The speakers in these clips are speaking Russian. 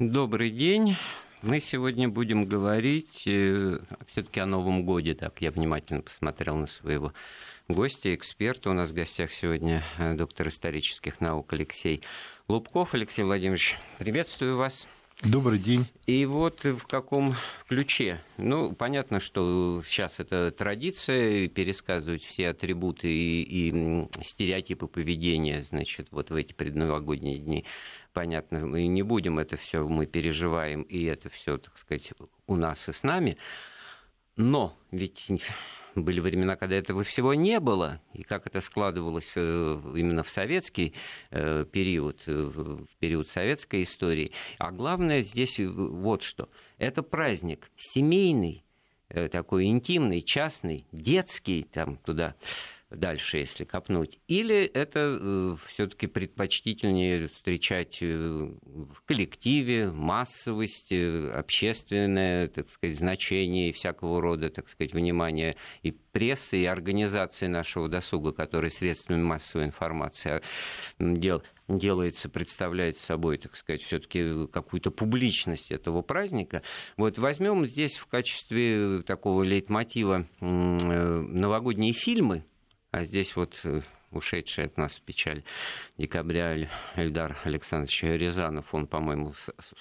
Добрый день. Мы сегодня будем говорить э, все-таки о Новом годе. Так, я внимательно посмотрел на своего гостя, эксперта. У нас в гостях сегодня э, доктор исторических наук Алексей Лубков. Алексей Владимирович, приветствую вас. Добрый день. И вот в каком ключе? Ну, понятно, что сейчас это традиция пересказывать все атрибуты и, и стереотипы поведения, значит, вот в эти предновогодние дни. Понятно, мы не будем это все, мы переживаем, и это все, так сказать, у нас и с нами. Но ведь были времена, когда этого всего не было, и как это складывалось э, именно в советский э, период, э, в период советской истории. А главное здесь вот что. Это праздник семейный, такой интимный, частный, детский, там туда дальше, если копнуть, или это э, все-таки предпочтительнее встречать э, в коллективе, массовость, э, общественное, так сказать, значение и всякого рода, так сказать, внимание и прессы, и организации нашего досуга, которые средствами массовой информации дел, делается, представляет собой, так сказать, все-таки какую-то публичность этого праздника. Вот возьмем здесь в качестве такого лейтмотива новогодние фильмы, а здесь вот э, ушедший от нас в печаль декабря Эльдар Александрович Рязанов, он, по-моему,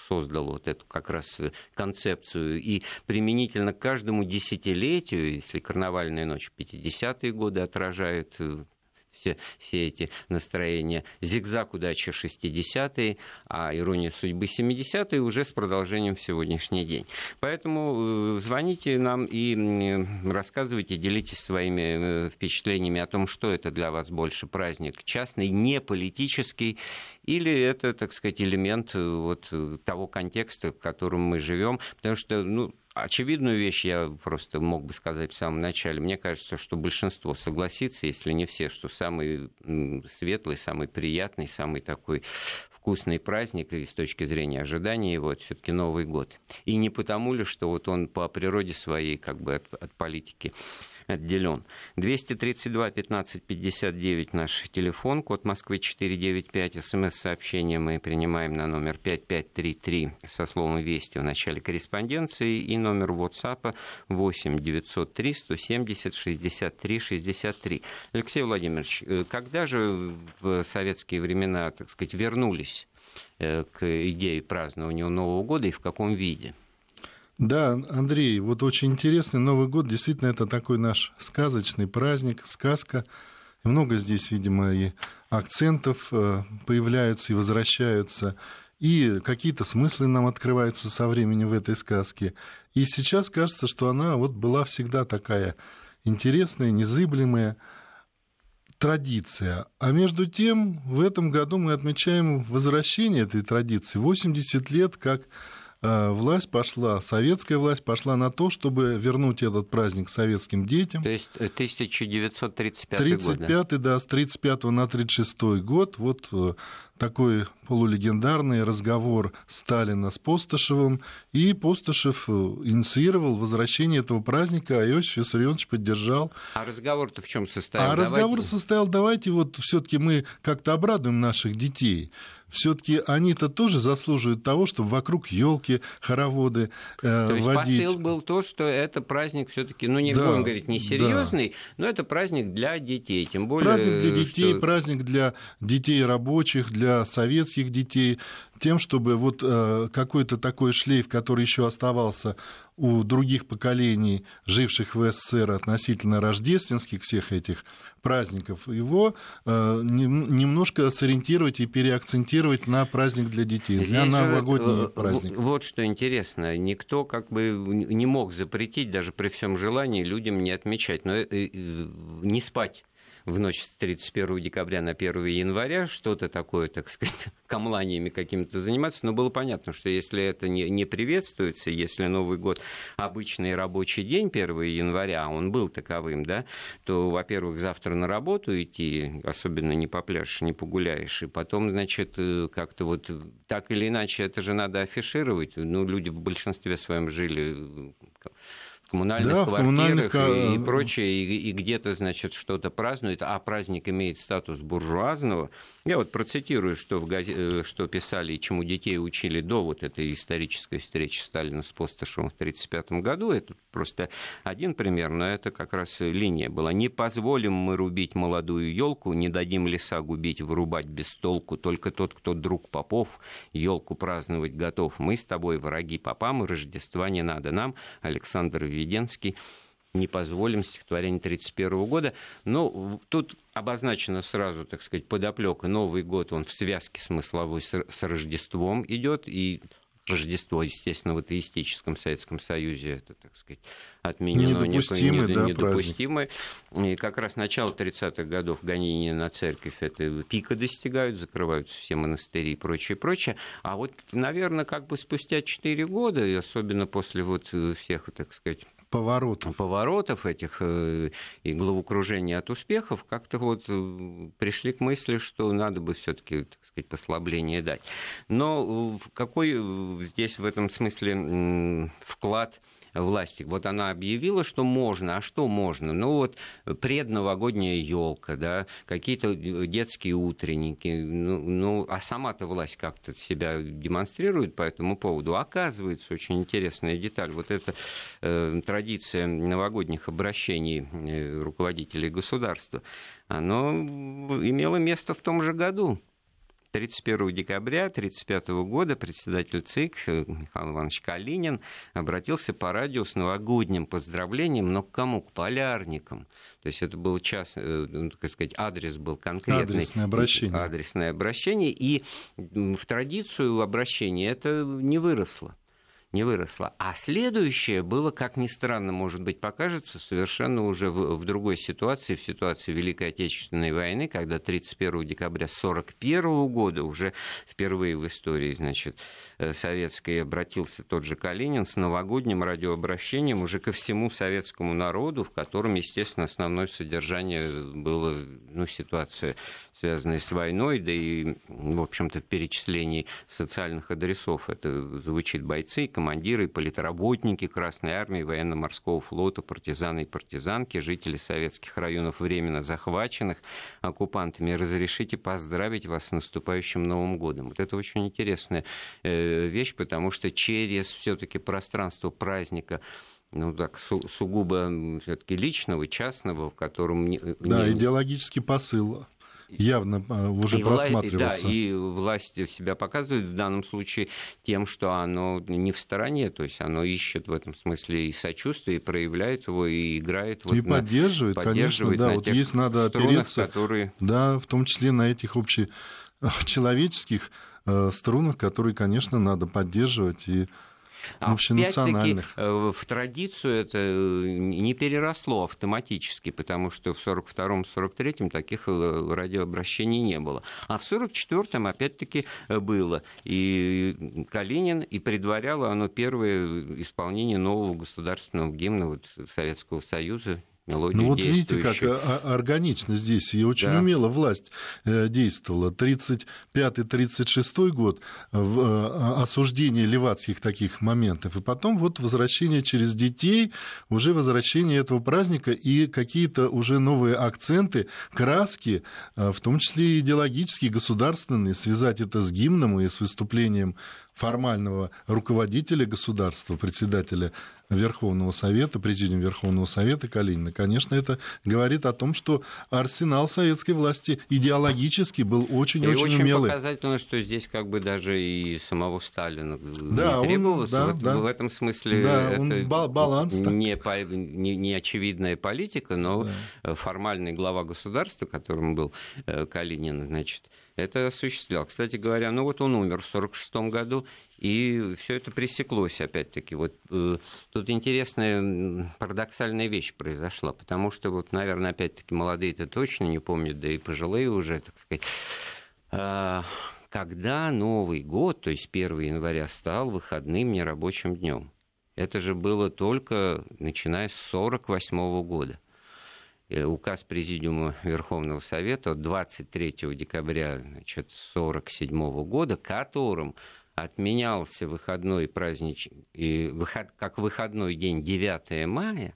создал вот эту как раз э, концепцию. И применительно к каждому десятилетию, если карнавальная ночь 50-е годы отражает э, все, все эти настроения. Зигзаг удачи 60-е, а ирония судьбы 70-е уже с продолжением в сегодняшний день. Поэтому э, звоните нам и рассказывайте, делитесь своими э, впечатлениями о том, что это для вас больше праздник частный, не политический, или это, так сказать, элемент э, вот того контекста, в котором мы живем. Потому что, ну, Очевидную вещь я просто мог бы сказать в самом начале. Мне кажется, что большинство согласится, если не все, что самый светлый, самый приятный, самый такой вкусный праздник и с точки зрения ожидания его, это все-таки Новый год. И не потому ли, что вот он по природе своей как бы от, от политики отделен. 232 15 59 наш телефон, код Москвы 495, смс-сообщение мы принимаем на номер 5533 со словом «Вести» в начале корреспонденции и номер WhatsApp 8 903 170 63 63. Алексей Владимирович, э, когда же в советские времена, так сказать, вернулись э, к идее празднования Нового года и в каком виде? Да, Андрей, вот очень интересный Новый год. Действительно, это такой наш сказочный праздник, сказка. Много здесь, видимо, и акцентов э, появляются и возвращаются, и какие-то смыслы нам открываются со временем в этой сказке. И сейчас кажется, что она вот была всегда такая интересная, незыблемая традиция. А между тем, в этом году мы отмечаем возвращение этой традиции. 80 лет как власть пошла, советская власть пошла на то, чтобы вернуть этот праздник советским детям. То есть 1935 35 год, да? да, с 35 на 36 год. Вот э, такой полулегендарный разговор Сталина с Постышевым, и Постышев э, инициировал возвращение этого праздника, а Иосиф Виссарионович поддержал. А разговор-то в чем состоял? А давайте... разговор состоял, давайте вот все таки мы как-то обрадуем наших детей все-таки они-то тоже заслуживают того, чтобы вокруг елки хороводы э, то есть водить. Посыл был то, что это праздник все-таки, ну не да, будем говорить несерьезный, да. но это праздник для детей, тем более. Праздник для детей, что... праздник для детей рабочих, для советских детей, тем, чтобы вот э, какой-то такой шлейф, который еще оставался у других поколений, живших в СССР относительно рождественских всех этих праздников, его э, немножко сориентировать и переакцентировать на праздник для детей, Здесь для новогодний праздник. Вот что интересно, никто как бы не мог запретить, даже при всем желании, людям не отмечать, но э, не спать в ночь с 31 декабря на 1 января что-то такое, так сказать, камланиями какими-то заниматься, но было понятно, что если это не, не приветствуется, если Новый год обычный рабочий день 1 января, а он был таковым, да, то, во-первых, завтра на работу идти, особенно не попляшешь, не погуляешь, и потом, значит, э, как-то вот так или иначе это же надо афишировать, ну, люди в большинстве своем жили коммунальных да, квартирах коммунальных... и, прочее, и, и где-то, значит, что-то празднует, а праздник имеет статус буржуазного. Я вот процитирую, что, в газ... Э, что писали и чему детей учили до вот этой исторической встречи Сталина с Постышевым в 1935 году. Это просто один пример, но это как раз линия была. «Не позволим мы рубить молодую елку, не дадим леса губить, вырубать без толку. Только тот, кто друг попов, елку праздновать готов. Мы с тобой враги попам, Рождества не надо нам». Александр Введенский не позволим стихотворение 1931 года. Но тут обозначено сразу, так сказать, подоплека. Новый год, он в связке смысловой с Рождеством идет, и Рождество, естественно, в атеистическом Советском Союзе это, так сказать, отменено, недопустимый, не, да, недопустимый. И как раз начало 30-х годов гонения на церковь это пика достигают, закрываются все монастыри и прочее, прочее. А вот, наверное, как бы спустя 4 года, и особенно после вот всех, так сказать, поворотов. поворотов этих э, и головокружения от успехов, как-то вот э, пришли к мысли, что надо бы все-таки, так сказать, послабление дать. Но э, какой здесь в этом смысле вклад власти. Вот она объявила, что можно, а что можно? Ну вот предновогодняя елка, да, какие-то детские утренники, ну, ну а сама-то власть как-то себя демонстрирует по этому поводу. Оказывается, очень интересная деталь, вот эта э, традиция новогодних обращений э, руководителей государства, она имела место в том же году. 31 декабря 1935 года председатель ЦИК э, Михаил Иванович Калинин обратился по радио с новогодним поздравлением, но к кому? К полярникам. То есть это был час, э, ну, так сказать, адрес был конкретный. Адресное обращение. Адресное обращение. И в традицию обращения это не выросло не выросла. А следующее было, как ни странно, может быть, покажется, совершенно уже в, в другой ситуации, в ситуации Великой Отечественной войны, когда 31 декабря 1941 года уже впервые в истории, значит, советской обратился тот же Калинин с новогодним радиообращением уже ко всему советскому народу, в котором, естественно, основное содержание было, ну, ситуация, связанная с войной, да и, в общем-то, в перечислении социальных адресов это звучит бойцы, командиры, политработники Красной Армии, военно-морского флота, партизаны и партизанки, жители советских районов, временно захваченных оккупантами. Разрешите поздравить вас с наступающим Новым годом. Вот это очень интересная э, вещь, потому что через все-таки пространство праздника ну так, су- сугубо все-таки личного, частного, в котором... Да, не... идеологический посыл явно а, уже и просматривался. Власть, да, и власть себя показывает в данном случае тем, что оно не в стороне, то есть оно ищет в этом смысле и сочувствие, и проявляет его, и играет. Вот и на, поддерживает, поддерживает, конечно, да, вот есть надо опереться, которые... да, в том числе на этих общечеловеческих э, струнах, которые, конечно, надо поддерживать и а общенациональных. Э, в традицию это э, не переросло автоматически, потому что в 1942-1943 таких э, радиообращений не было. А в 1944-м опять-таки было. И Калинин, и предваряло оно первое исполнение нового государственного гимна вот Советского Союза мелодию Ну вот видите, как а, а, органично здесь и очень да. умело власть э, действовала. 35-36 год в э, осуждение левацких таких моментов, и потом вот возвращение через детей, уже возвращение этого праздника и какие-то уже новые акценты, краски, э, в том числе идеологические, государственные, связать это с гимном и с выступлением формального руководителя государства, председателя Верховного Совета, президиум Верховного Совета Калинина, конечно, это говорит о том, что арсенал советской власти идеологически был очень-очень очень умелый. показательно, что здесь как бы даже и самого Сталина да, не требовалось. Он, да, в, да. в этом смысле да, это баланс не, по, не, не очевидная политика, но да. формальный глава государства, которым был э, Калинин, значит, это осуществлял. Кстати говоря, ну вот он умер в 1946 году, и все это пресеклось, опять-таки. Вот э, тут интересная парадоксальная вещь произошла, потому что, вот, наверное, опять-таки, молодые это точно не помнят, да и пожилые уже, так сказать. Э, когда Новый год, то есть 1 января, стал выходным нерабочим днем? Это же было только начиная с 1948 года. Э, указ Президиума Верховного Совета 23 декабря 1947 года, которым отменялся выходной праздник, и выход, как выходной день 9 мая,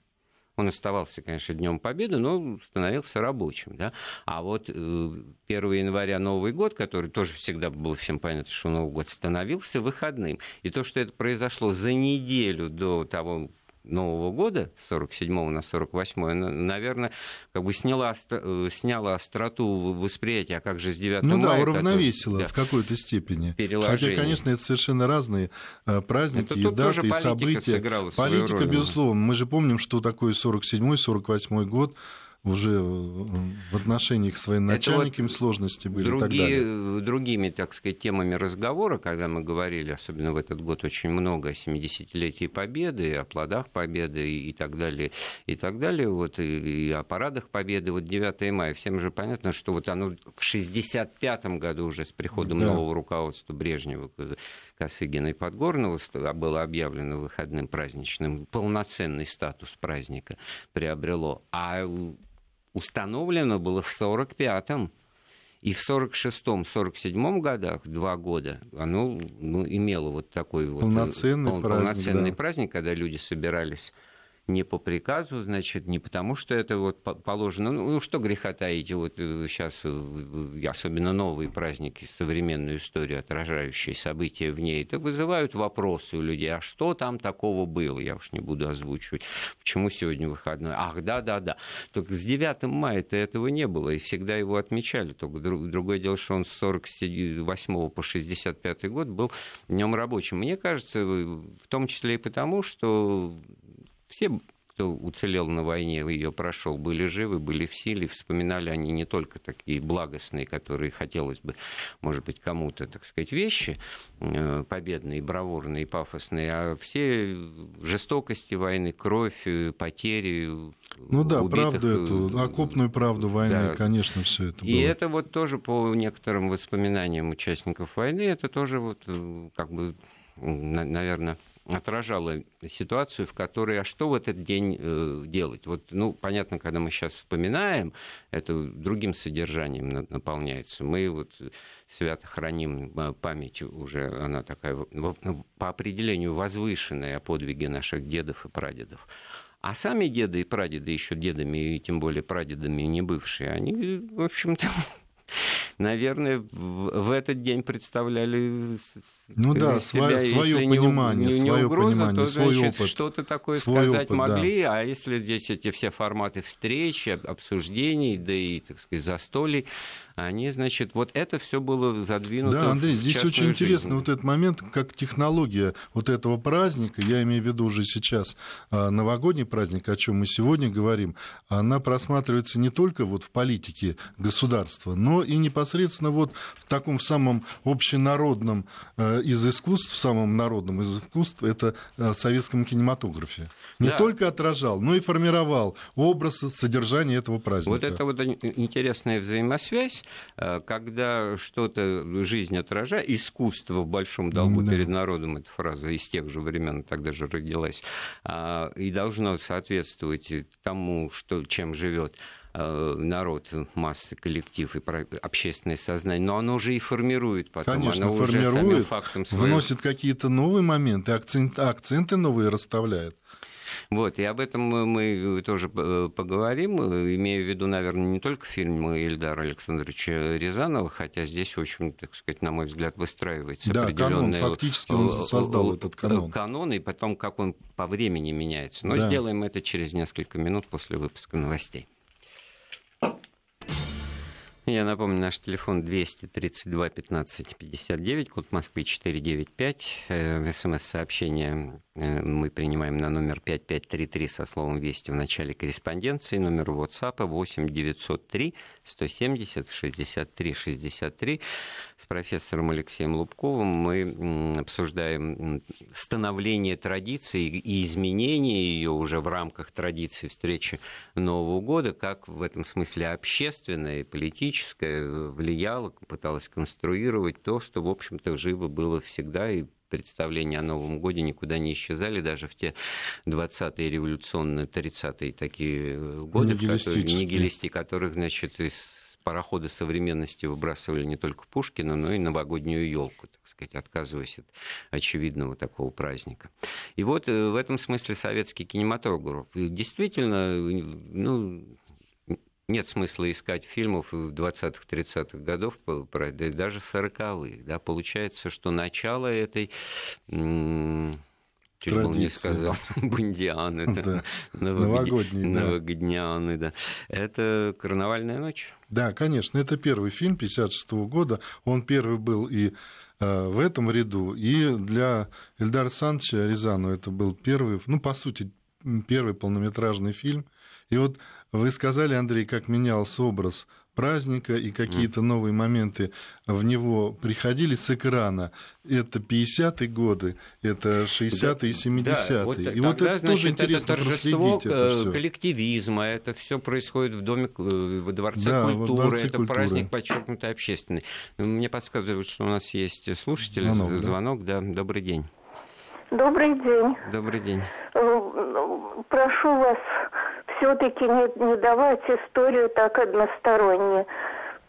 он оставался, конечно, Днем Победы, но становился рабочим. Да? А вот 1 э, января Новый год, который тоже всегда было всем понятно, что Новый год становился выходным. И то, что это произошло за неделю до того Нового года, с 47 на 48, наверное, как бы сняла, э, сняла остроту восприятия, а как же с 9 ну, мая... Ну да, уравновесила да, в какой-то степени. Хотя, конечно, это совершенно разные э, праздники это и даты, и события. Политика, безусловно. Мы же помним, что такое 47-48 год уже э, в отношениях с военачальниками вот сложности были другие, и так далее. Другими, так сказать, темами разговора, когда мы говорили, особенно в этот год, очень много о 70-летии Победы, о плодах Победы и так далее, и так далее, вот, и, и о парадах Победы, вот 9 мая, всем же понятно, что вот оно в 65-м году уже с приходом да. нового руководства Брежнева, Косыгина и Подгорного было объявлено выходным праздничным, полноценный статус праздника приобрело, а установлено было в 45-м. И в 46-м, 47-м годах, два года, оно ну, имело вот такой вот полноценный, пол, праздник, полноценный да. праздник, когда люди собирались не по приказу, значит, не потому, что это вот положено. Ну, ну что греха таить, вот сейчас, э, э, особенно новые праздники, современную историю, отражающие события в ней, это вызывают вопросы у людей, а что там такого было? Я уж не буду озвучивать. Почему сегодня выходной? Ах, да-да-да. Только с 9 мая-то этого не было, и всегда его отмечали. Только другое дело, что он с 48 по 65 год был днем рабочим. Мне кажется, в том числе и потому, что все кто уцелел на войне, ее прошел, были живы, были в силе, вспоминали они не только такие благостные, которые хотелось бы, может быть, кому-то, так сказать, вещи э, победные, бравурные, пафосные, а все жестокости войны, кровь, э, потери. Ну да, убитых, правду эту, окопную правду войны, да. конечно, все это было. И это вот тоже по некоторым воспоминаниям участников войны, это тоже вот э, как бы, наверное, отражала ситуацию, в которой, а что в этот день э, делать? Вот, ну, понятно, когда мы сейчас вспоминаем, это другим содержанием наполняется. Мы вот свято храним э, память уже, она такая по определению возвышенная о подвиге наших дедов и прадедов. А сами деды и прадеды, еще дедами и тем более прадедами не бывшие, они, в общем-то, наверное, в, в этот день представляли ну да, себя, свое понимание, не, не свое угроза, понимание, то, свой значит, опыт. Что-то такое свой сказать опыт, могли, да. а если здесь эти все форматы встреч, обсуждений, да и, так сказать, застолий, они, значит, вот это все было задвинуто. Да, Андрей, в здесь очень жизнь. интересно вот этот момент, как технология вот этого праздника, я имею в виду уже сейчас а, новогодний праздник, о чем мы сегодня говорим, она просматривается не только вот в политике государства, но и непосредственно вот в таком в самом общенародном э, из искусств, самым народным из искусств, это э, советском кинематографе. Не да. только отражал, но и формировал образ содержания этого праздника. Вот это вот интересная взаимосвязь, когда что-то жизнь отражает, искусство в большом долгу да. перед народом, эта фраза из тех же времен тогда же родилась, а, и должно соответствовать тому, что, чем живет Э, народ, массы, коллектив и общественное сознание, но оно уже и формирует потом. Конечно, оно формирует, уже фактом своим... вносит какие-то новые моменты, акцент, акценты новые расставляет. Вот, и об этом мы тоже э, поговорим, имея в виду, наверное, не только фильм Ильдара Александровича Рязанова, хотя здесь очень, так сказать, на мой взгляд, выстраивается да, определенный... канон, фактически он создал этот канон. Канон, и потом, как он по времени меняется. Но да. сделаем это через несколько минут после выпуска новостей. Я напомню, наш телефон 232 15 59, код Москвы 495. В СМС-сообщение э, мы принимаем на номер 5533 со словом «Вести» в начале корреспонденции. Номер WhatsApp 8 903 170 63 63. С профессором Алексеем Лубковым мы обсуждаем становление традиции и изменение ее уже в рамках традиции встречи Нового года, как в этом смысле общественное и политическое влияло, пыталось конструировать то, что, в общем-то, живо было всегда и представления о Новом Годе никуда не исчезали, даже в те 20-е революционные, 30-е такие годы, нигилистические. Которые, нигилисти, которых, значит, из парохода современности выбрасывали не только Пушкина, но и новогоднюю елку, так сказать, отказываясь от очевидного такого праздника. И вот в этом смысле советский кинематограф действительно, ну, нет смысла искать фильмов 20-30-х годов, даже 40-х. Да, получается, что начало этой чуть было не сказал, бундианы, да, новогодние, новогодняны, да. Это «Карнавальная ночь». Да, конечно, это первый фильм 56 года, он первый был и э, в этом ряду, и для Эльдара Александровича Рязану это был первый, ну, по сути, первый полнометражный фильм. И вот вы сказали, Андрей, как менялся образ праздника и какие-то новые моменты в него приходили с экрана. Это 50-е годы, это 60-е и 70-е. Да, вот, и вот это значит, тоже интересно это торжество это коллективизма, это все происходит в доме, э, во дворце да, культуры, дворце это культуры. праздник подчеркнуто общественный. Мне подсказывают, что у нас есть слушатель, звонок, звонок да? да, добрый день. Добрый день. Добрый день. Прошу вас все-таки не, не давать историю так односторонне,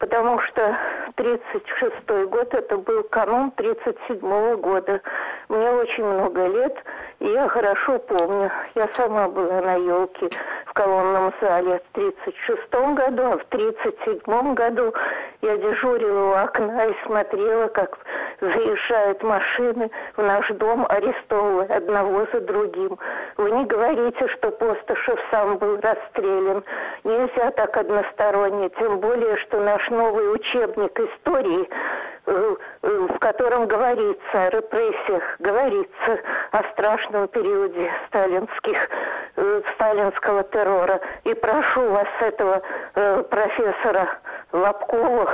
потому что 36 год это был канун 37 -го года. Мне очень много лет, и я хорошо помню. Я сама была на елке в колонном зале в 36 году, а в 37 году я дежурила у окна и смотрела, как заезжают машины в наш дом, арестовывая одного за другим. Вы не говорите, что Постышев сам был расстрелян. Нельзя так односторонне, тем более, что наш новый учебник истории э, э, в котором говорится о репрессиях, говорится о страшном периоде сталинских, э, сталинского террора. И прошу вас, этого профессора Лобкова,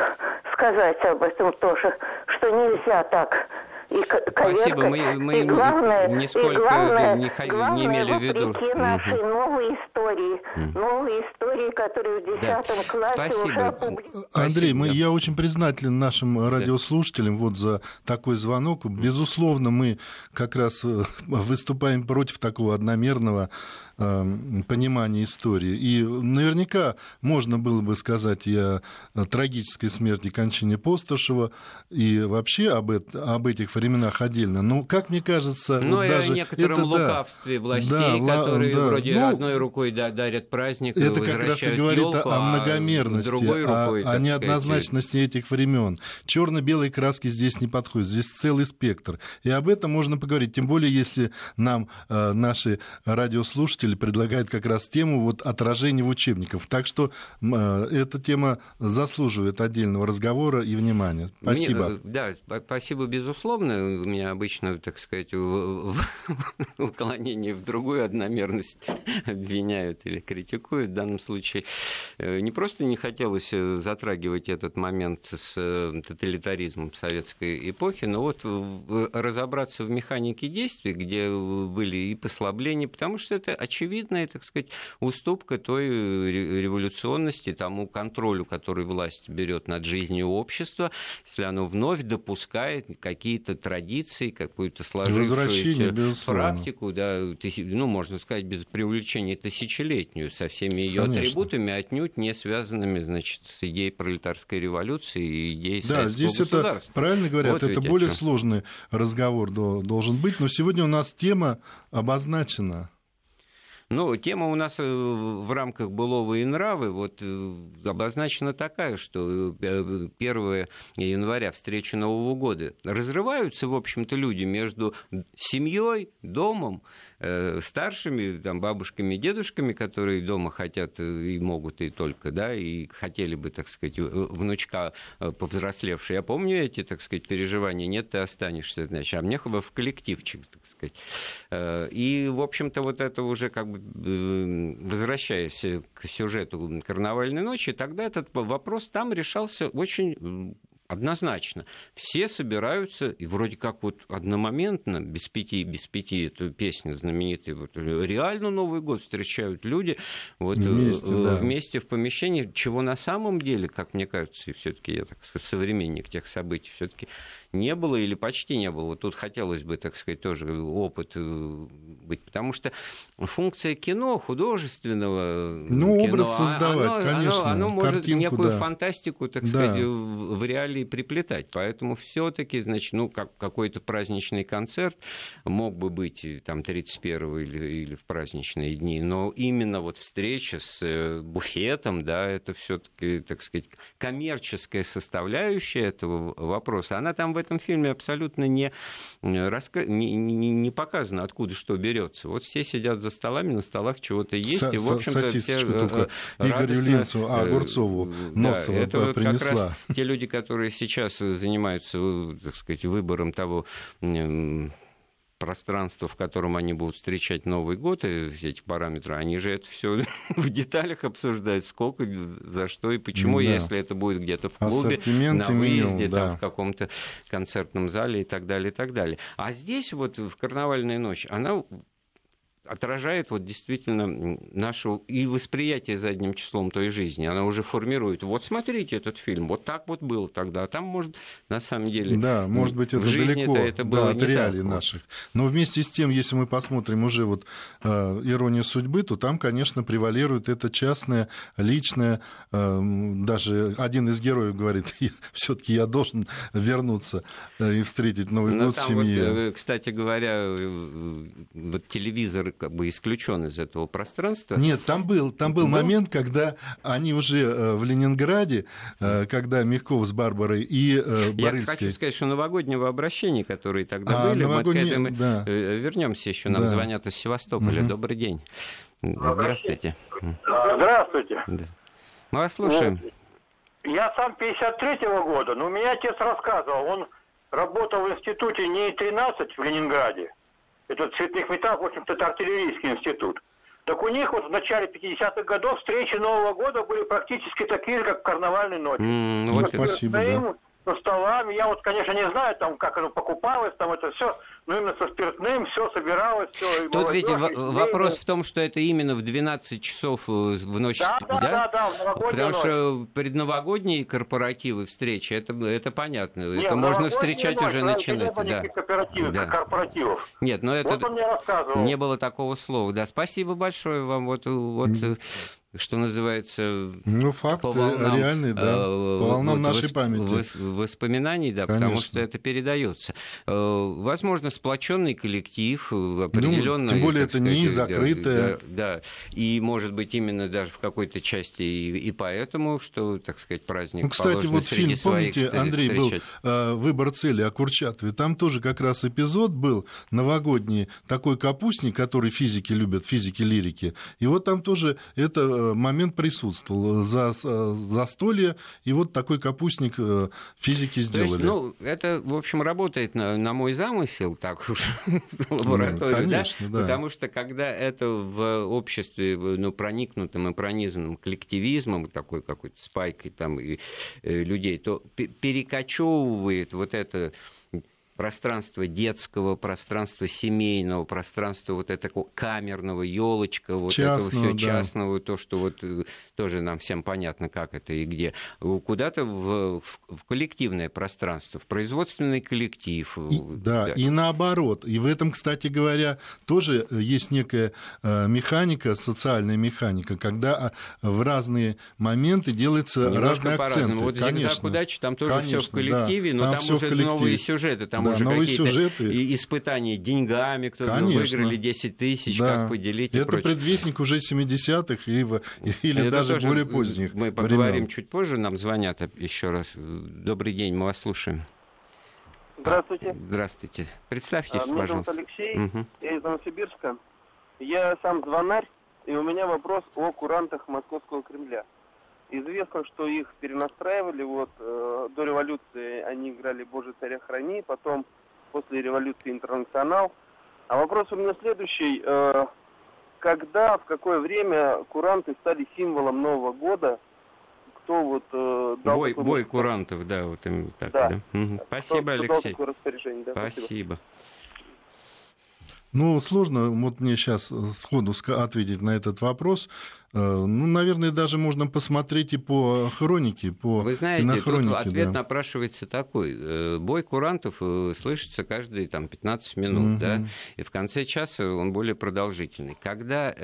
сказать об этом тоже, что нельзя так и Спасибо, мы, мы и главное, нисколько и главное, не, главное, не имели в виду. нашей угу. новой истории, угу. новой истории, которую в 10 да. классе Спасибо. уже опубликовали. Андрей, мы, я очень признателен нашим радиослушателям вот за такой звонок. Безусловно, мы как раз э, выступаем против такого одномерного Эм, понимание истории. И наверняка можно было бы сказать и о трагической смерти кончине Постышева, и вообще об, это, об этих временах отдельно. Но, как мне кажется, ну, вот и даже о некотором это, лукавстве да, властей, да, которые да, вроде ну, одной рукой дарят праздник Это как раз и говорит елку, о многомерности, а о, о неоднозначности сказать... этих времен. Черно-белой краски здесь не подходит, здесь целый спектр. И об этом можно поговорить, тем более, если нам э, наши радиослушатели слушатели предлагают как раз тему вот отражения в учебниках. Так что э, эта тема заслуживает отдельного разговора и внимания. Спасибо. Мне, да, спасибо, безусловно. У меня обычно, так сказать, уклонение в другую одномерность обвиняют или критикуют. В данном случае э, не просто не хотелось э, затрагивать этот момент с тоталитаризмом советской эпохи, но вот разобраться в механике действий, где были и послабления, потому что это очевидная, так сказать, уступка той э, революционности, тому контролю, который власть берет над жизнью общества, если оно вновь допускает какие-то традиции, какую-то сложившуюся практику, да, ну, можно сказать, без привлечения тысячелетнюю, со всеми ее атрибутами, отнюдь не связанными, значит, с идеей пролетарской революции и идеей да, здесь это, правильно говорят, вот это более сложный разговор должен быть, но сегодня у нас тема обозначена ну, тема у нас э, в рамках былого и нравы вот э, обозначена такая, что 1 э, января, встреча Нового года, разрываются, в общем-то, люди между семьей, домом, старшими, там, бабушками, дедушками, которые дома хотят э, и могут и только, да, и хотели бы, так сказать, внучка э, повзрослевшая. Я помню эти, так сказать, переживания. Нет, ты останешься, значит, а мне в коллективчик, так сказать. И, в общем-то, вот это уже как бы возвращаясь к сюжету «Карнавальной ночи», тогда этот вопрос там решался очень Однозначно. Все собираются, и вроде как вот одномоментно, без пяти, без пяти, эту песню знаменитую, вот, реально Новый год встречают люди вот, вместе, э, да. вместе в помещении, чего на самом деле, как мне кажется, и все-таки я так современник тех событий, все-таки не было или почти не было. Вот тут хотелось бы, так сказать, тоже опыт э, быть, потому что функция кино, художественного ну, кино, образ создавать, оно, конечно, оно, оно может Картинку, некую да. фантастику, так да. сказать, в, в реалии приплетать. Поэтому все-таки, значит, ну, как, какой-то праздничный концерт мог бы быть там 31 или, или в праздничные дни, но именно вот встреча с э, буфетом, да, это все-таки, так сказать, коммерческая составляющая этого вопроса, она там в этом фильме абсолютно не, раска... не, не, не показано, откуда что берется. Вот все сидят за столами, на столах чего-то есть, Со- и, в общем-то, все только э, Игорю Линцу, а Огурцову Носова да, это вот принесла. как раз те люди, которые сейчас занимаются, так сказать, выбором того пространство, в котором они будут встречать Новый год, и все эти параметры, они же это все в деталях обсуждают, сколько, за что и почему, да. если это будет где-то в клубе, на выезде, меню, да. там, в каком-то концертном зале и так далее, и так далее. А здесь вот в карнавальную ночь, она отражает вот действительно наше и восприятие задним числом той жизни. Она уже формирует. Вот смотрите этот фильм, вот так вот было тогда. А там, может, на самом деле... Да, может быть, это далеко это было да, от реалий так. наших. Но вместе с тем, если мы посмотрим уже вот э, «Иронию судьбы», то там, конечно, превалирует это частное, личное. Э, даже один из героев говорит, все таки я должен вернуться э, и встретить Новый Но год в семье. Вот, э, кстати говоря, э, вот телевизор как бы исключен из этого пространства. Нет, там был, там был ну, момент, когда они уже э, в Ленинграде, э, когда Мягков с Барбарой и э, Борыльской... Я хочу сказать, что новогоднего обращения, которые тогда а, были, новогодний... мы к этому да. вернемся еще, нам да. звонят из Севастополя. Угу. Добрый день. Здравствуйте. Здравствуйте. Да. Мы вас слушаем. Я сам 53-го года, но у меня отец рассказывал, он работал в институте НИИ-13 в Ленинграде этот цветных металлов, в общем-то, это артиллерийский институт. Так у них вот в начале 50-х годов встречи Нового года были практически такие же, как карнавальной ночи. Mm, вот спасибо, да со столами. Я вот, конечно, не знаю, там, как оно покупалось, там это все, но именно со спиртным все собиралось, все. Тут ведь в- вопрос в том, что это именно в 12 часов э, в ночь, да? Да, да, да, в Потому ночь. что предновогодние корпоративы, встречи, это, это понятно. Нет, это можно встречать ночь, уже начинать. Да. Корпоративов, да. корпоративов. Нет, но это вот не было такого слова. Да, спасибо большое вам. Вот, вот что называется, ну, факт по волнам, реальный, да, э, по волнам вот, нашей памяти. Воспоминаний, да, Конечно. потому что это передается. Э, возможно, сплоченный коллектив, определенный. Ну, тем более это сказать, не закрытое. Да, да, и, может быть, именно даже в какой-то части и, и поэтому, что, так сказать, праздник Ну, кстати, вот фильм, помните, Андрей, встречать. был э, «Выбор цели» о Курчатове, там тоже как раз эпизод был новогодний, такой капустник, который физики любят, физики-лирики, и вот там тоже это момент присутствовал. За застолье, и вот такой капустник э, физики сделали. есть, ну, это, в общем, работает на, на мой замысел, так уж, в лаборатории, Конечно, да? да. Потому что, когда это в обществе, ну, проникнутым и пронизанным коллективизмом, такой какой-то спайкой там и, э, людей, то перекочевывает вот это пространство детского, пространство семейного, пространство вот этого камерного, елочка, вот частного, этого все да. частного, то, что вот э, тоже нам всем понятно, как это и где, куда-то в, в, в коллективное пространство, в производственный коллектив. И, да, да, и наоборот. И в этом, кстати говоря, тоже есть некая э, механика, социальная механика, когда а, в разные моменты делаются Немножко разные акценты. Вот Конечно. удачи, там тоже все в коллективе, да, но там, там уже новые сюжеты, там да, уже новые сюжеты. испытания деньгами, кто выиграли 10 тысяч, да. как поделить Это и прочее. предвестник уже 70-х или Это даже тоже более поздних Мы поговорим времен. чуть позже, нам звонят еще раз. Добрый день, мы вас слушаем. Здравствуйте. Здравствуйте. Представьтесь, а, меня пожалуйста. Меня зовут Алексей, угу. я из Новосибирска. Я сам звонарь, и у меня вопрос о курантах Московского Кремля. Известно, что их перенастраивали, вот э, до революции они играли «Боже, царя храни», потом после революции «Интернационал». А вопрос у меня следующий. Э, когда, в какое время куранты стали символом Нового года, кто вот э, дал... Бой, бой курантов, да, вот именно так, да. да? Угу. Спасибо, кто, Алексей. Кто да, спасибо. спасибо. Ну, сложно вот мне сейчас сходу ответить на этот вопрос. Э, ну, наверное, даже можно посмотреть и по хронике, по Вы знаете, тут ответ да. напрашивается такой. Э, бой курантов э, слышится каждые там, 15 минут, угу. да, и в конце часа он более продолжительный. Когда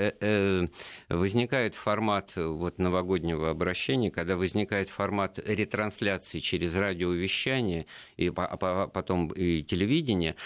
возникает формат вот, новогоднего обращения, когда возникает формат ретрансляции через радиовещание и потом и телевидение,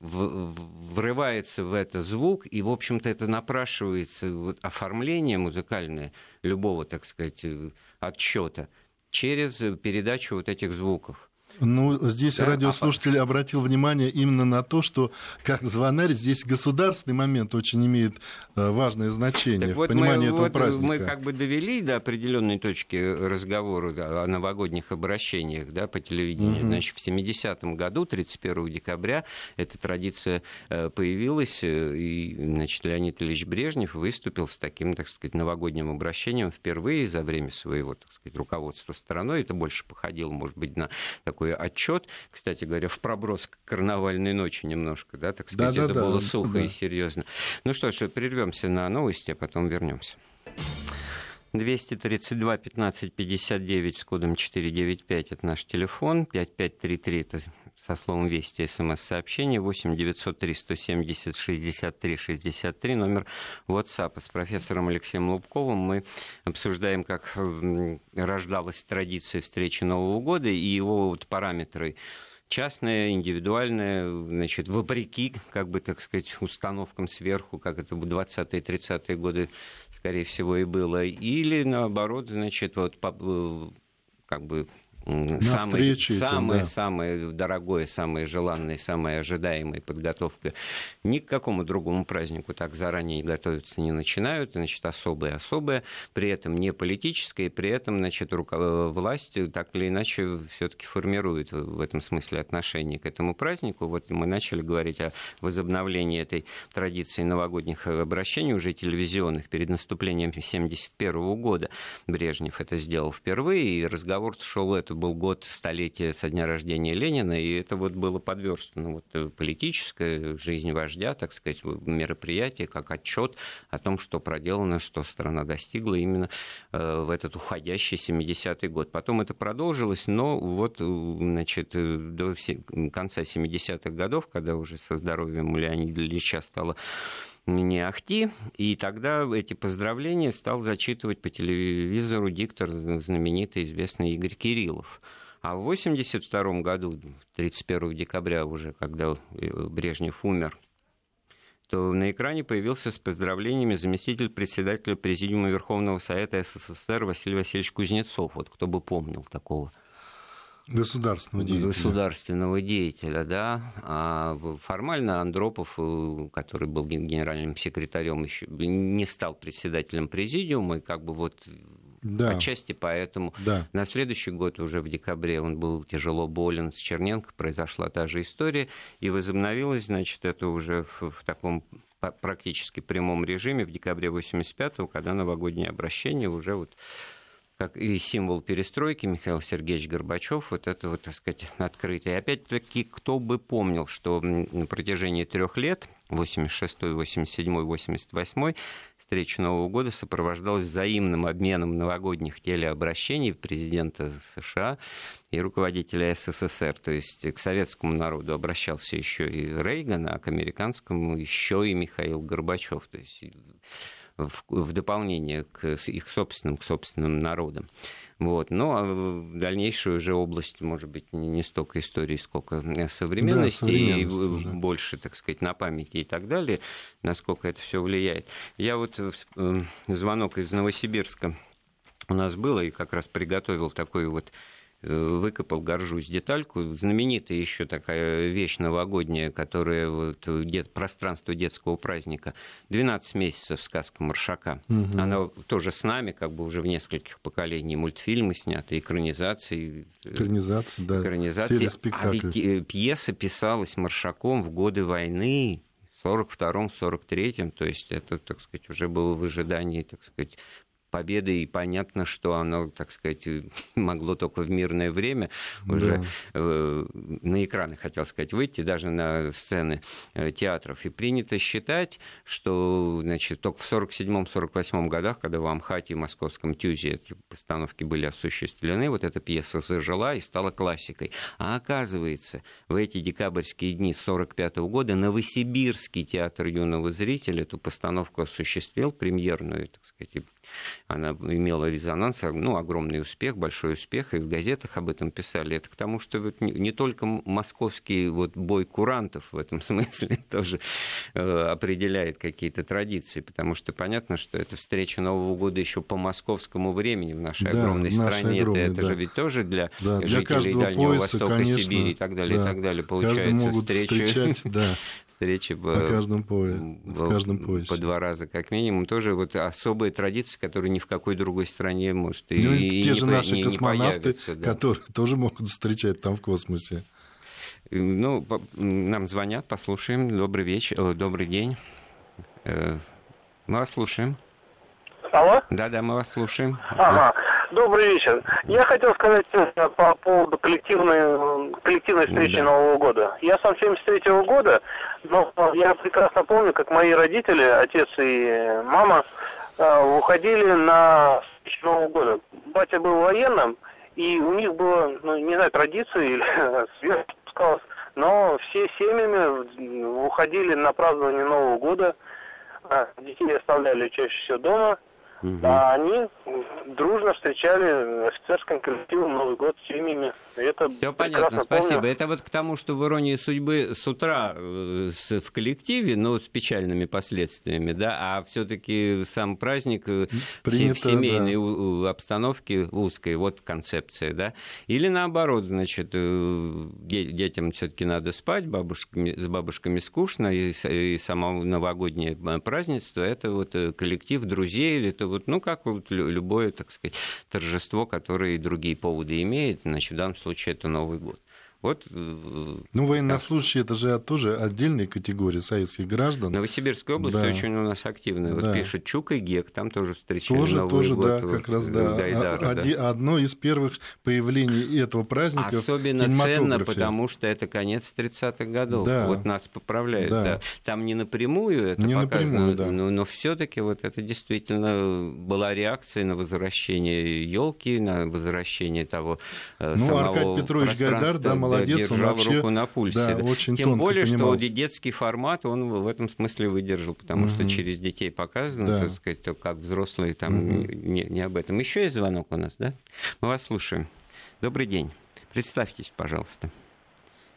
врывается в это звук, и, в общем-то, это напрашивается вот, оформление музыкальное любого, так сказать, э, отчета через передачу вот этих звуков. Ну, здесь да, радиослушатель а... обратил внимание именно на то, что как звонарь здесь государственный момент очень имеет э, важное значение так в вот понимании мы, этого вот праздника. Мы как бы довели до определенной точки разговора да, о новогодних обращениях да, по телевидению. Угу. Значит, в 70-м году, 31 декабря, эта традиция э, появилась, э, и значит, Леонид Ильич Брежнев выступил с таким, так сказать, новогодним обращением впервые за время своего, так сказать, руководства страной. Это больше походило, может быть, на такой такой отчет, кстати говоря, в проброс к карнавальной ночи немножко, да, так сказать, да, это да, было да, сухо да. и серьезно. Ну что ж, прервемся на новости, а потом вернемся. 232 15 59 с кодом 495 это наш телефон, 5533 это со словом «Вести» смс-сообщение 8 903 170 63 63, номер WhatsApp. С профессором Алексеем Лубковым мы обсуждаем, как рождалась традиция встречи Нового года и его вот параметры частное, индивидуальное, значит, вопреки, как бы, так сказать, установкам сверху, как это в 20-е, 30-е годы, скорее всего, и было, или, наоборот, значит, вот, э, как бы самое, самое, да. самое дорогое, самое желанное, самое ожидаемое подготовка. Ни к какому другому празднику так заранее готовиться не начинают, значит, особое-особое, при этом не политическое, при этом, значит, руко... власть так или иначе все-таки формирует в этом смысле отношение к этому празднику. Вот мы начали говорить о возобновлении этой традиции новогодних обращений, уже телевизионных, перед наступлением 1971 года. Брежнев это сделал впервые, и разговор шел это был год столетия со дня рождения Ленина, и это вот было подверстано вот, э, политическая жизнь вождя, так сказать, мероприятие, как отчет о том, что проделано, что страна достигла именно э, в этот уходящий 70-й год. Потом это продолжилось, но вот, э, значит, до конца 70-х годов, когда уже со здоровьем Леонида Ильича стало не ахти. И тогда эти поздравления стал зачитывать по телевизору диктор знаменитый известный Игорь Кириллов. А в 1982 году, 31 декабря уже, когда Брежнев умер, то на экране появился с поздравлениями заместитель председателя Президиума Верховного Совета СССР Василий Васильевич Кузнецов. Вот кто бы помнил такого Государственного деятеля. Государственного деятеля, да. А формально Андропов, э, который был генеральным секретарем, еще не стал председателем президиума, и как бы вот да. отчасти поэтому да. на следующий год, уже в декабре, он был тяжело болен с Черненко, произошла та же история, и возобновилось, значит, это уже в, в таком практически прямом режиме в декабре 85-го, когда новогоднее обращение уже вот как и символ перестройки Михаил Сергеевич Горбачев, вот это вот, так сказать, открытое. И опять-таки, кто бы помнил, что на протяжении трех лет, 86 87 88 встреча Нового года сопровождалась взаимным обменом новогодних телеобращений президента США и руководителя СССР. То есть к советскому народу обращался еще и Рейган, а к американскому еще и Михаил Горбачев. То есть в, в дополнение к их собственным, к собственным народам. Вот. Ну, а дальнейшую уже область, может быть, не столько истории, сколько современности, да, и уже. больше, так сказать, на памяти и так далее, насколько это все влияет. Я вот э, звонок из Новосибирска у нас было, и как раз приготовил такой вот Э, выкопал, горжусь, детальку. Знаменитая еще такая вещь новогодняя, которая вот дет, пространство детского праздника. 12 месяцев сказка Маршака. Угу. Она тоже с нами, как бы уже в нескольких поколениях мультфильмы сняты, экранизации. Экранизации, да. Экранизации. А ведь э, пьеса писалась Маршаком в годы войны, 42-м, 43-м, то есть это, так сказать, уже было в ожидании, так сказать, победы, и понятно, что оно, так сказать, могло только в мирное время уже да. на экраны, хотел сказать, выйти, даже на сцены театров. И принято считать, что значит, только в 1947-1948 годах, когда в Амхате и Московском Тюзе эти постановки были осуществлены, вот эта пьеса зажила и стала классикой. А оказывается, в эти декабрьские дни 1945 года Новосибирский театр юного зрителя эту постановку осуществил, премьерную, так сказать, она имела резонанс, ну, огромный успех, большой успех, и в газетах об этом писали. Это к тому, что вот не только московский вот бой курантов в этом смысле тоже э, определяет какие-то традиции, потому что понятно, что это встреча Нового года еще по московскому времени в нашей да, огромной нашей стране. Огромной, это, это да. же ведь тоже для да, жителей для Дальнего пояса, Востока, конечно, Сибири и так далее, да. и так далее. Получается встреча да. Встречи по каждом поле, в каждом поясе. По два раза, как минимум. Тоже вот особые традиции, которые ни в какой другой стране, может, и, ну, и, те и же не, наши не, космонавты, не да. которые тоже могут встречать там в космосе. Ну, нам звонят, послушаем. Добрый вечер, добрый день. Э, мы вас слушаем. Алло? Да-да, мы вас слушаем. Ага. Добрый вечер. Я хотел сказать э, по поводу коллективной, коллективной встречи да. Нового года. Я сам 73 -го года, но я прекрасно помню, как мои родители, отец и мама, э, уходили на встречу Нового года. Батя был военным, и у них было, ну, не знаю, традиции или свет спускалось, но все семьями уходили на празднование Нового года. Детей оставляли чаще всего дома – Угу. А они дружно встречали офицерским коллективом Новый год с семьями. Это Все понятно, спасибо. Помню. Это вот к тому, что в иронии судьбы с утра э, в коллективе, но с печальными последствиями, да, а все-таки сам праздник э, Принято, в семейной да. обстановке узкой, вот концепция, да. Или наоборот, значит, э, детям все-таки надо спать, бабушками, с бабушками скучно, и, и само новогоднее празднество это вот коллектив друзей, это вот, ну, как вот любое, так сказать, торжество, которое и другие поводы имеет, значит, в данном случае это Новый год. Вот, э, ну, военнослужащие это же тоже отдельная категория советских граждан. Новосибирская область да. очень у нас активная. Вот да. пишет Чук и Гек, там тоже встречали тоже, Новый тоже, год. да, как раз, да. Гайдара, да. Одно из первых появлений этого праздника Особенно ценно, потому что это конец 30-х годов. Да. Вот нас поправляют. Да. Да. Там не напрямую это не показано, напрямую, да. но, но все-таки вот это действительно была реакция на возвращение елки, на возвращение того э, ну, самого Аркадий Петрович Гайдар, да, молодец, держал он вообще, руку на пульсе. Да, очень Тем более, понимал. что детский формат он в этом смысле выдержал, потому угу. что через детей показано, да. так сказать, то как взрослые там угу. не, не об этом. Еще есть звонок у нас, да? Мы вас слушаем. Добрый день. Представьтесь, пожалуйста.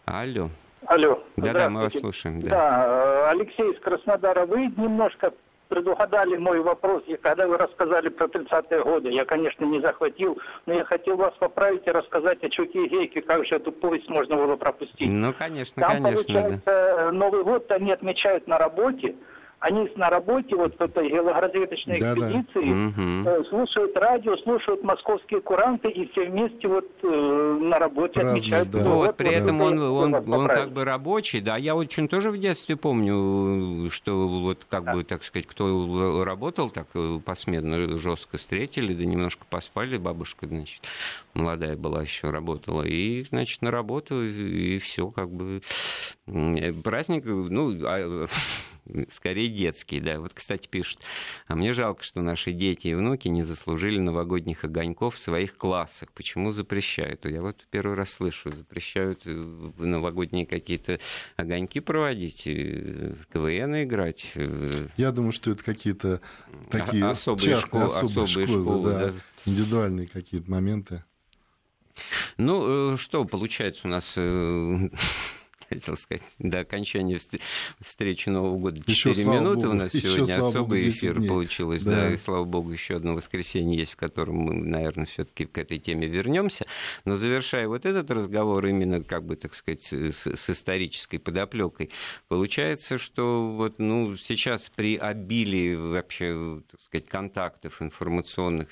Алло. Алло. Да-да, мы вас слушаем. Да. да, э, Алексей из Краснодара. Вы немножко предугадали мой вопрос, и когда вы рассказали про 30-е годы. Я, конечно, не захватил, но я хотел вас поправить и рассказать о Чуке и Гейке, как же эту повесть можно было пропустить. Ну, конечно, Там, конечно. получается, да. Новый год они отмечают на работе, они на работе, вот в этой геологоразведочной да, экспедиции, да. слушают радио, слушают московские куранты, и все вместе вот э, на работе Праздник, отмечают. Да. Вот, при этом он, он, он, он как бы рабочий, да. Я очень тоже в детстве помню, что вот как да. бы, так сказать, кто работал так э, посменно, жестко встретили, да немножко поспали, бабушка, значит, молодая была еще, работала, и, значит, на работу, и, и все, как бы, праздник, ну, а, скорее детский, да. Вот, кстати, пишут, а мне жалко, что наши дети и внуки не заслужили новогодних огоньков в своих классах. Почему запрещают? Я вот первый раз слышу, запрещают э, новогодние какие-то огоньки проводить, э, в КВН играть. Э. Я думаю, что это какие-то такие особые, частные, школы, особые, особые школы, школы да, да. индивидуальные какие-то моменты. Ну, что получается у нас хотел сказать, до окончания встречи Нового года 4 еще, минуты Богу, у нас сегодня особый Богу, эфир дней. получилось, да. да, и слава богу, еще одно воскресенье есть, в котором мы, наверное, все-таки к этой теме вернемся. Но завершая вот этот разговор именно, как бы, так сказать, с, с исторической подоплекой, получается, что вот, ну, сейчас при обилии вообще, так сказать, контактов, информационных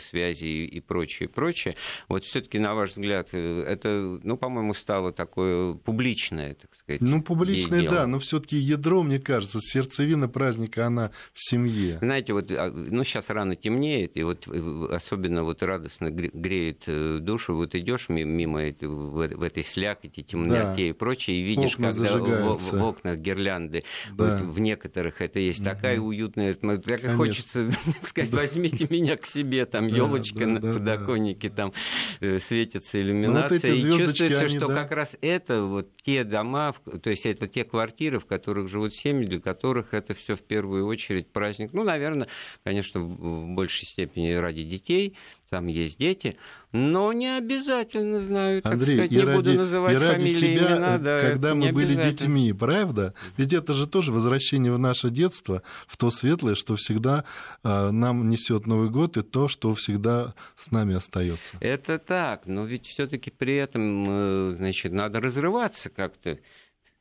связей и прочее, прочее, вот все-таки, на ваш взгляд, э, это, ну, по-моему, стало такое публичное публичное, так сказать. Ну, публичное, да, но все-таки ядро, мне кажется, сердцевина праздника, она в семье. Знаете, вот, а, ну, сейчас рано темнеет, и вот особенно вот радостно греет э, душу, вот идешь мимо в этой слякоти, темноте да. и прочее, и видишь, Окна когда в, в окнах гирлянды, да. вот в некоторых это есть угу. такая уютная атмосфера, как хочется сказать, возьмите меня к себе, там елочка на подоконнике, там э, светится иллюминация, и чувствуется, что как раз это вот те дома, то есть это те квартиры, в которых живут семьи, для которых это все в первую очередь праздник. Ну, наверное, конечно, в большей степени ради детей, там есть дети, но не обязательно знаю, так Андрей, сказать, не ради, буду называть и ради фамилии, себя, имена. Да, когда мы были детьми, правда? Ведь это же тоже возвращение в наше детство, в то светлое, что всегда э, нам несет Новый год, и то, что всегда с нами остается. Это так, но ведь все-таки при этом, э, значит, надо разрываться как-то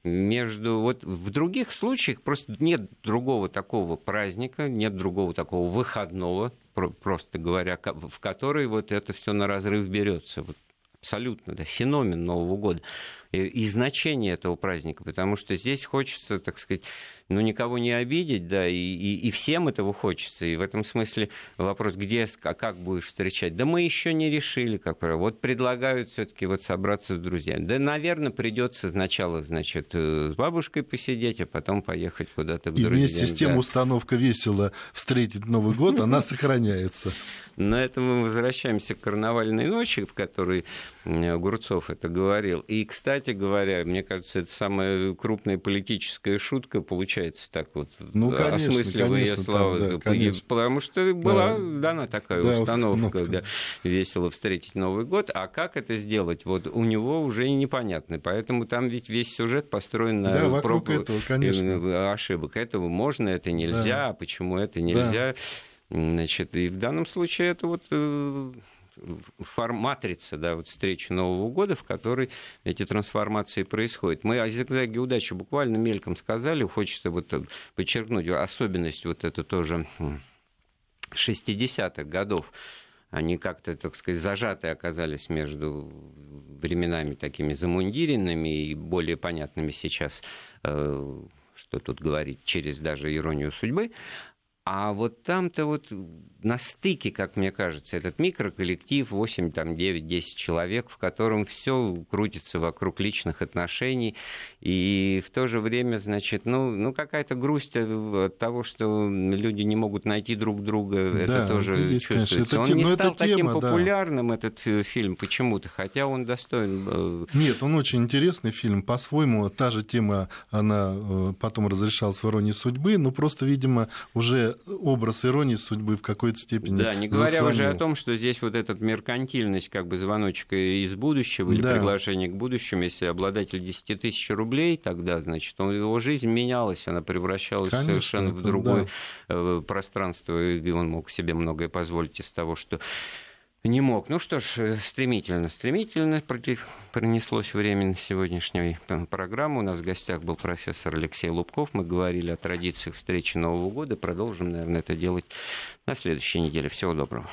между... Вот в других случаях просто нет другого такого праздника, нет другого такого выходного, просто говоря, в который вот это все на разрыв берется. Вот абсолютно, да, феномен Нового года и, и значение этого праздника, потому что здесь хочется, так сказать, ну, никого не обидеть, да, и, и, и всем этого хочется. И в этом смысле вопрос, где, а как будешь встречать? Да мы еще не решили, как правило. Вот предлагают все-таки вот собраться с друзьями. Да, наверное, придется сначала, значит, э, с бабушкой посидеть, а потом поехать куда-то к и друзьям. И вместе с тем да. установка весело встретить Новый год, она сохраняется. На этом мы возвращаемся к карнавальной ночи, в которой Огурцов это говорил. И, кстати говоря, мне кажется, это самая крупная политическая шутка, получается так вот, ну, конечно, осмысливая конечно, слова. Там, да, конечно. Потому что была да. дана такая да, установка, установка. Да, весело встретить Новый год. А как это сделать, вот у него уже непонятно. Поэтому там ведь весь сюжет построен на да, проб... этого, конечно. Э, ошибок. Этого можно, это нельзя, да. почему это нельзя. Да. Значит, и в данном случае это вот э, матрица, да, вот встречи Нового года, в которой эти трансформации происходят. Мы о зигзаге удачи буквально мельком сказали, хочется вот подчеркнуть особенность вот это тоже 60-х годов. Они как-то, так сказать, зажатые оказались между временами такими замундиренными и более понятными сейчас, э, что тут говорить, через даже иронию судьбы. А вот там-то вот на стыке, как мне кажется, этот микроколлектив, 8, там, 9, 10 человек, в котором все крутится вокруг личных отношений, и в то же время, значит, ну, ну какая-то грусть от того, что люди не могут найти друг друга, да, это тоже есть, чувствуется. Конечно, это, он не стал таким тема, популярным, да. этот э, фильм, почему-то, хотя он достоин... Э, Нет, он очень интересный фильм, по-своему, та же тема, она э, потом разрешалась в «Иронии судьбы», но просто, видимо, уже образ иронии судьбы в какой-то степени Да, не говоря заслонил. уже о том, что здесь вот эта меркантильность, как бы звоночек из будущего или да. приглашение к будущему, если обладатель 10 тысяч рублей, тогда, значит, он, его жизнь менялась, она превращалась Конечно, совершенно в другое да. Э, пространство, и он мог себе многое позволить из того, что не мог. Ну что ж, э, стремительно, стремительно пронеслось время на сегодняшнюю программу. У нас в гостях был профессор Алексей Лубков. Мы говорили о традициях встречи Нового года. Продолжим, наверное, это делать на следующей неделе. Всего доброго.